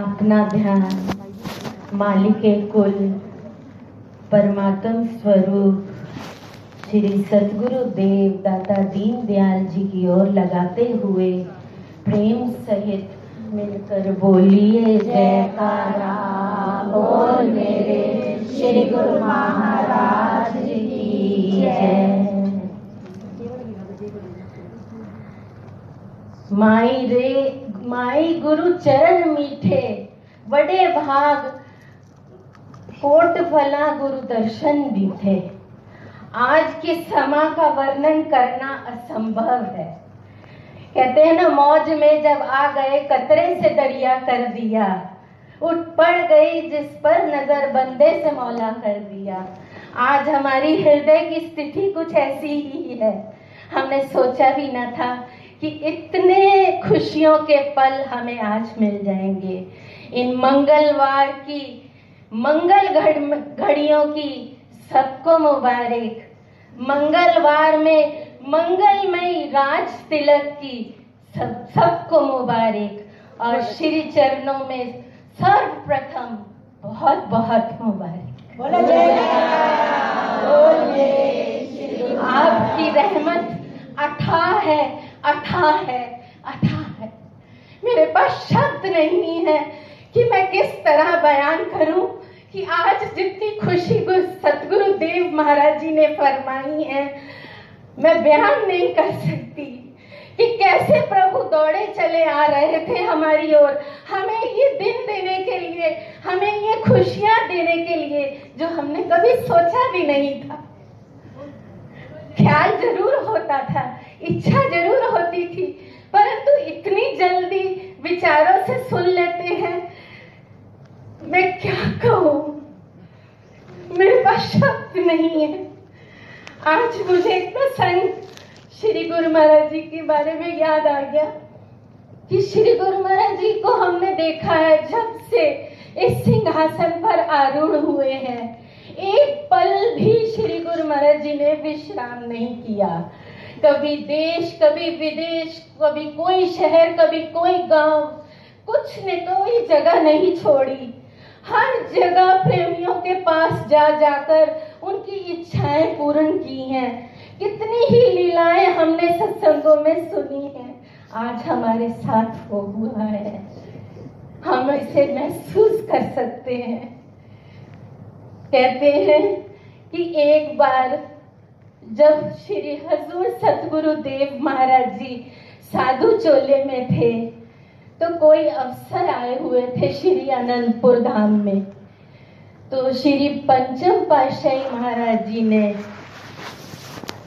अपना ध्यान मालिक कुल परमात्म स्वरूप श्री सतगुरु देव दाता दीन दयाल जी की ओर लगाते हुए प्रेम सहित मिलकर बोलिए, जयकारा। बोल मेरे श्री गुरु महाराज की जय। माई रे, माई गुरु चरण मीठे बड़े भाग, कोट फला गुरु दर्शन दीठे आज के समा का वर्णन करना असंभव है। कहते हैं ना, मौज में जब आ गए, कतरे से दरिया कर दिया। उठ पड़ गई जिस पर नज़र, बंदे से मौला कर दिया। आज हमारी हृदय की स्थिति कुछ ऐसी ही है। हमने सोचा भी ना था कि इतने खुशियों के पल हमें आज मिल जाएँगे। इन मंगलवार की मंगल घड़ियों की सबको मुबारक। मंगलवार में मंगलमय राज तिलक की सब सबको मुबारक। और श्री चरणों में सर्वप्रथम बहुत बहुत मुबारक। आपकी रहमत अथा है। अथा है अथा है। मेरे पास शब्द नहीं है कि मैं किस तरह बयान करूँ कि आज जितनी खुशी सतगुरु देव महाराज जी ने फरमाई है, मैं बयान नहीं कर सकती कि कैसे प्रभु दौड़े चले आ रहे थे हमारी ओर। हमें ये दिन देने के लिए, हमें ये खुशियाँ देने के लिए, जो हमने कभी सोचा भी नहीं था। ख्याल ज़रूर होता था, इच्छा ज़रूर होती थी, परंतु इतनी जल्दी विचारों से सुन लेते हैं। मैं क्या कहूँ? मेरे पास शब्द नहीं है। आज मुझे एक प्रसंग श्री गुरु महाराज जी के बारे में याद आ गया कि श्री गुरु महाराज जी को हमने देखा है जब से इस सिंहासन पर आरूढ़ हुए हैं। एक पल भी श्री गुरु महाराज जी ने विश्राम नहीं किया। कभी देश, कभी विदेश, कभी कोई शहर, कभी कोई गाँव, कुछ ने कोई जगह नहीं छोड़ी। हर जगह प्रेमियों के पास जा जाकर उनकी इच्छाएँ पूर्ण की हैं। कितनी ही लीलाएँ हमने सत्संगों में सुनी हैं, आज हमारे साथ वो हुआ है। हम इसे महसूस कर सकते हैं। कहते हैं कि एक बार जब श्री हजूर सतगुरु देव महाराज जी साधु चोले में थे तो कोई अफसर आए हुए थे श्री अनंतपुर धाम में। तो श्री पंचम पातशाही महाराज जी ने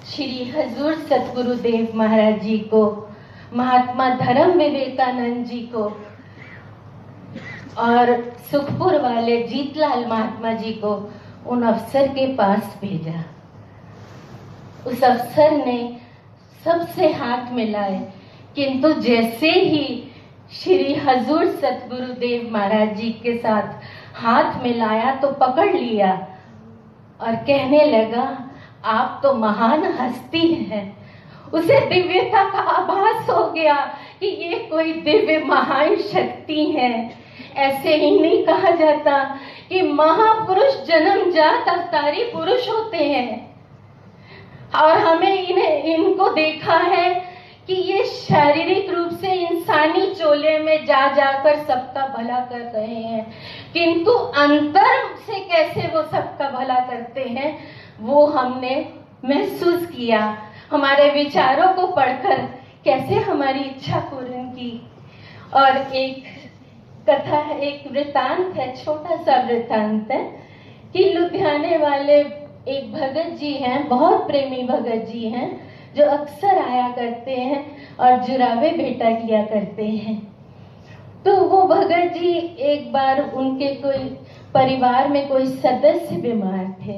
श्री हजूर सतगुरु देव महाराज जी को, महात्मा धर्म विवेकानंद जी को और सुखपुर वाले जीतलाल महात्मा जी को उन अफसर के पास भेजा। उस अफसर ने सबसे हाथ मिलाए, किंतु जैसे ही श्री हजूर सतगुरु देव महाराज जी के साथ हाथ मिलाया तो पकड़ लिया और कहने लगा, आप तो महान हस्ती हैं। उसे दिव्यता का आभास हो गया कि ये कोई दिव्य महान शक्ति है। ऐसे ही नहीं कहा जाता कि महापुरुष जन्म जात अवतारी पुरुष होते हैं। और हमें इन्हें, इनको देखा है कि ये शारीरिक रूप से इंसानी चोले में जा जाकर सबका भला कर रहे हैं। किंतु अंतर से कैसे वो सबका भला करते हैं, वो हमने महसूस किया। हमारे विचारों को पढ़कर कैसे हमारी इच्छा पूर्ण की। और एक कथा है एक वृतांत है, छोटा सा वृतांत है, कि लुधियाने वाले एक भगत जी हैं, बहुत प्रेमी भगत जी हैं, जो अक्सर आया करते हैं और जुरावे बेटा किया करते हैं। तो वो भगत जी एक बार उनके कोई परिवार में कोई सदस्य बीमार थे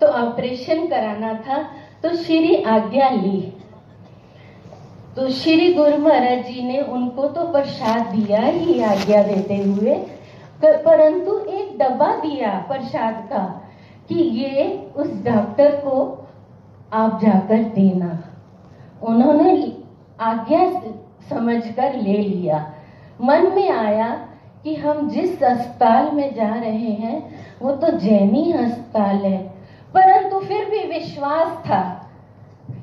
तो ऑपरेशन कराना था तो श्री आज्ञा ली। तो श्री गुरु महाराज जी ने उनको तो प्रसाद दिया ही आज्ञा देते हुए परंतु एक डब्बा दिया प्रसाद का कि ये उस डॉक्टर को आप जाकर देना। उन्होंने आज्ञा समझकर ले लिया। मन में आया कि हम जिस अस्पताल में जा रहे हैं, वो तो जैनी अस्पताल है। परंतु फिर भी विश्वास था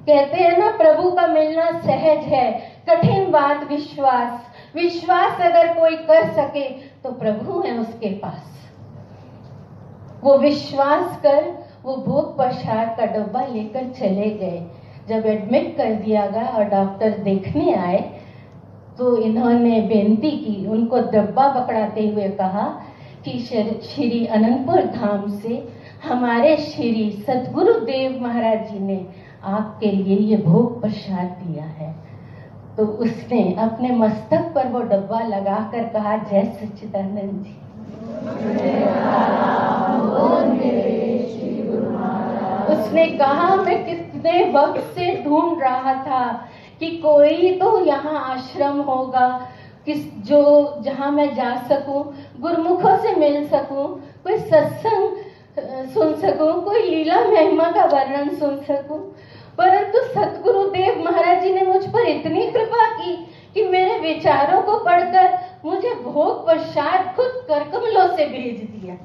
कहते हैं ना, प्रभु का मिलना सहज है, कठिन बात विश्वास। विश्वास अगर कोई कर सके तो प्रभु है उसके पास। वो विश्वास कर, वो भोग प्रसाद का डब्बा लेकर चले गए। जब एडमिट कर दिया गया और डॉक्टर देखने आए तो इन्होंने बेनती की, उनको डब्बा पकड़ाते हुए कहा कि श्री अनंतपुर धाम से हमारे श्री सदगुरु देव महाराज जी ने आपके लिए ये भोग प्रसाद दिया है। तो उसने अपने मस्तक पर वो डब्बा लगाकर कहा, जय सच्चिदानंद जी। उसने कहा, मैं कितने वक्त से ढूंढ रहा था कि कोई तो यहाँ आश्रम होगा, किस जो, जहाँ मैं जा सकूँ, गुरुमुखों से मिल सकूँ, कोई सत्संग सुन सकूँ कोई लीला महिमा का वर्णन सुन सकूँ। परंतु सतगुरु देव महाराज जी ने मुझ पर इतनी कृपा की कि मेरे विचारों को पढ़कर मुझे भोग प्रसाद खुद करकमलों से भेज दिया।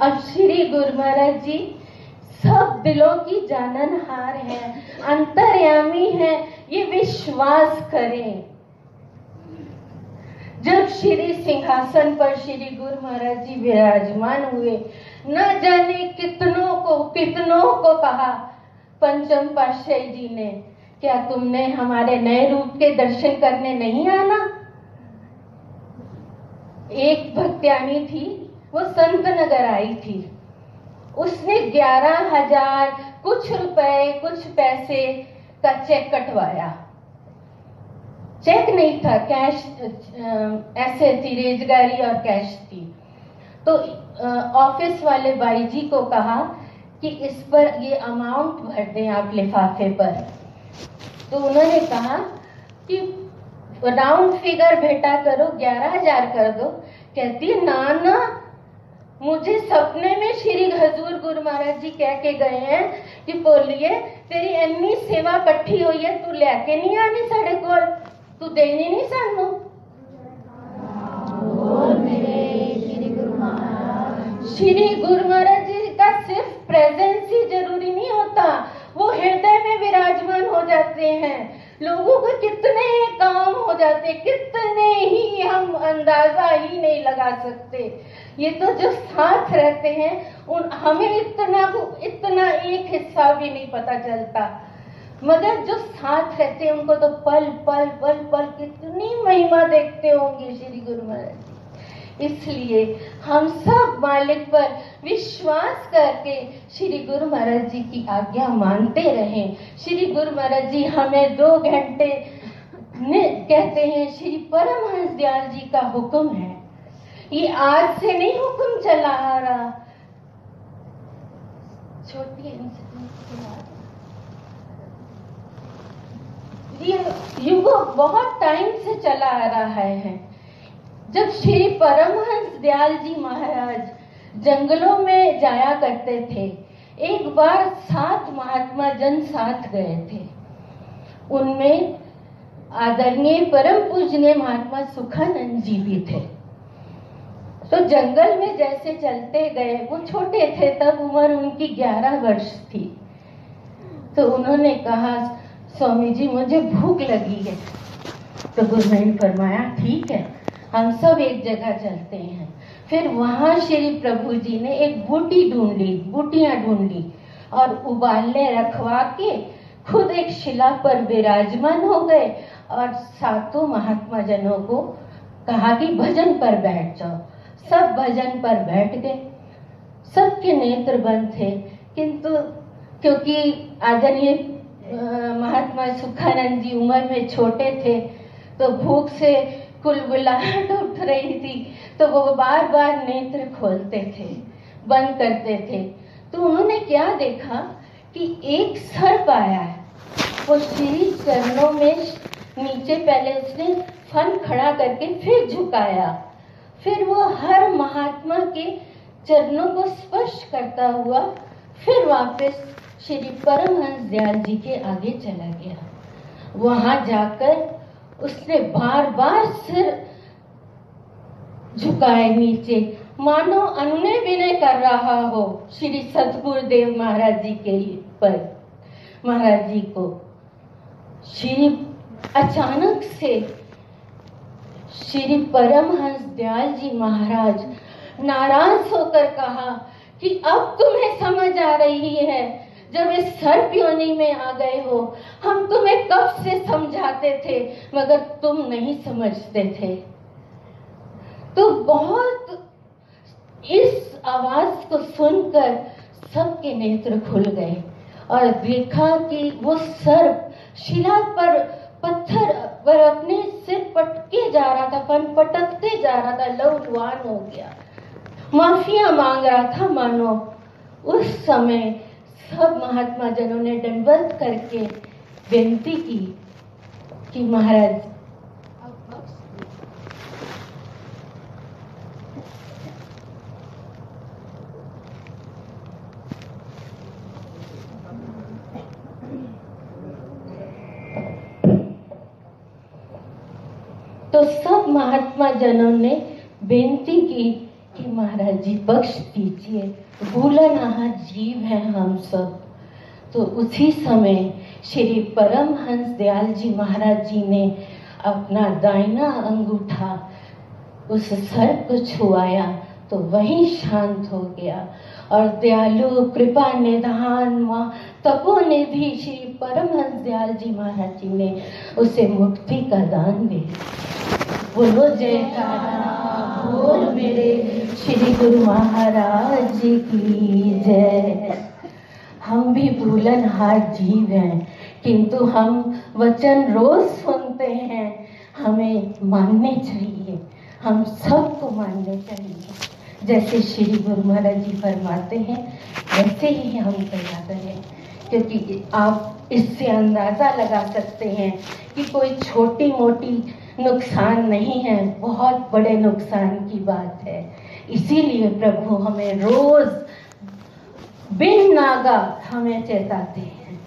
अब श्री गुरु महाराज जी सब दिलों की जाननहार है अंतर्यामी है ये विश्वास करें। जब श्री सिंहासन पर श्री गुरु महाराज जी विराजमान हुए, न जाने कितनों को कितनों को कहा। पंचम पाशाही जी ने, क्या तुमने हमारे नए रूप के दर्शन करने नहीं आना? एक भक्त्यानी थी, वो संत नगर आई थी। उसने ग्यारह हज़ार कुछ रुपए, कुछ पैसे का चेक कटवाया। चेक नहीं था कैश ऐसे थी रेजगारी और कैश थी। तो ऑफ़िस वाले भाई जी को कहा कि इस पर ये अमाउंट भर दें आप लिफाफे पर। तो उन्होंने कहा कि राउंड फिगर भेटा करो, ग्यारह हज़ार कर दो। कहती, ना ना, मुझे सपने में श्री हजूर गुरु महाराज जी कह के गए हैं कि बोलिए, तेरी इन्नी सेवा इकट्ठी हुई है, तू लेके नहीं आनी साढ़े को तू देनी नहीं सानू? श्री गुरु महाराज। जी का सिर्फ़ प्रेजेंस ही ज़रूरी नहीं होता। वो हृदय में विराजमान हो जाते हैं। लोगों को कितने काम हो जाते कितने ही हम अंदाज़ा ही नहीं लगा सकते। ये तो जो साथ रहते हैं उन हमें इतना इतना एक हिस्सा भी नहीं पता चलता। मगर जो साथ रहते हैं, उनको तो पल पल पल पल कितनी महिमा देखते होंगे श्री गुरु महाराज इसलिए हम सब मालिक पर विश्वास करके श्री गुरु महाराज जी की आज्ञा मानते रहें। श्री गुरु महाराज जी हमें दो घंटे कहते हैं, श्री परमहंस दयाल जी का हुक्म है। ये आज से नहीं हुक्म चला आ रहा। छोटी बहुत टाइम से चला आ रहा है। जब श्री परमहंस दयाल जी महाराज जंगलों में जाया करते थे, एक बार सात महात्मा जन साथ गए थे। उनमें आदरणीय परम पूजनीय महात्मा सुखानंद जी भी थे। तो जंगल में जैसे चलते गए, वो छोटे थे, तब उम्र उनकी ग्यारह वर्ष थी। तो उन्होंने कहा स्वामी जी मुझे भूख लगी है। तो गुरु ने फरमाया, ठीक है, हम सब एक जगह चलते हैं। फिर वहाँ श्री प्रभु जी ने एक बूटी ढूंढ ली, बूटियाँ ढूंढ ली और उबालने रखवा के खुद एक शिला पर विराजमान हो गए और सातों महात्मा जनों को कहा कि, भजन पर बैठ जाओ। सब भजन पर बैठ गए। सबके नेत्र बंद थे, किंतु, क्योंकि आदरणीय महात्मा सुखानंद जी उम्र में छोटे थे तो भूख से कुलबुलाहट उठ रही थी तो वो बार बार नेत्र खोलते थे, बंद करते थे। तो उन्होंने क्या देखा कि एक सर्प आया है, वो श्री चरणों में नीचे पहले उसने फन खड़ा करके फिर झुकाया। फिर वो हर महात्मा के चरणों को स्पर्श करता हुआ फिर वापस श्री परमहंस दयाल जी के आगे चला गया। वहाँ जाकर उसने बार बार सिर झुकाए नीचे। मानो अनुनय विनय कर रहा हो श्री सतगुरुदेव महाराज जी के पर। महाराज जी को श्री अचानक से श्री परमहंस दयाल जी महाराज नाराज़ होकर कहा कि अब तुम्हें समझ आ रही है जब इस सर योनि में आ गए हो, हम तुम्हें कब से समझाते थे, मगर तुम नहीं समझते थे। तो बहुत इस आवाज़ को सुनकर सबके नेत्र खुल गए और देखा कि वो सर्प शिला पर पत्थर पर अपने सिर पटके जा रहा था पन पटकते जा रहा था, लौटवान हो गया। माफिया मांग रहा था, मानो, उस समय सब महात्मा जनों ने दंडवत करके विनती की कि महाराज तो सब महात्मा जनों ने बेनती की जी, बख्श दीजिए। भूलनहा जीव हैं हम सब। तो उसी समय श्री परमहंस दयाल जी महाराज जी ने अपना दाहिना अंगूठा उस सर को छुआया तो वही शांत हो गया। और दयालु, कृपा निधान, माँ तपोनिधि श्री परमहंस दयाल जी महाराज जी ने उसे मुक्ति का दान दिया बोलो जयकारा बोल मेरे श्री गुरु महाराज जी की जय। हम भी भूलन हार जीव हैं, किंतु हम वचन रोज सुनते हैं। हमें मानने चाहिए, हम सबको मानने चाहिए। जैसे श्री गुरु महाराज जी फरमाते हैं, वैसे ही हम कया करें क्योंकि आप इससे अंदाज़ा लगा सकते हैं कि कोई छोटी मोटी नुकसान नहीं है, बहुत बड़े नुकसान की बात है। इसीलिए प्रभु हमें रोज बिन नागा हमें चेताते हैं।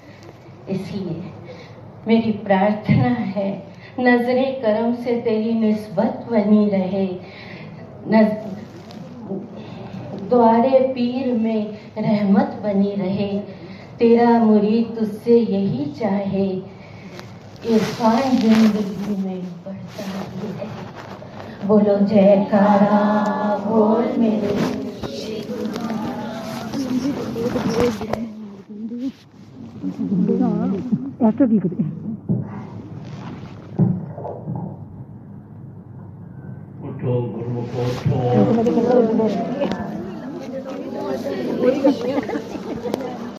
इसलिए मेरी प्रार्थना है, नजरे करम से तेरी निस्बत बनी रहे। द्वारे पीर में रहमत बनी रहे। तेरा मुरीद तुझसे यही चाहे। इरफान ज़िंदगी बोलो जयकारा बोल मेरे Efter vi går उठो गुरु को उठो det.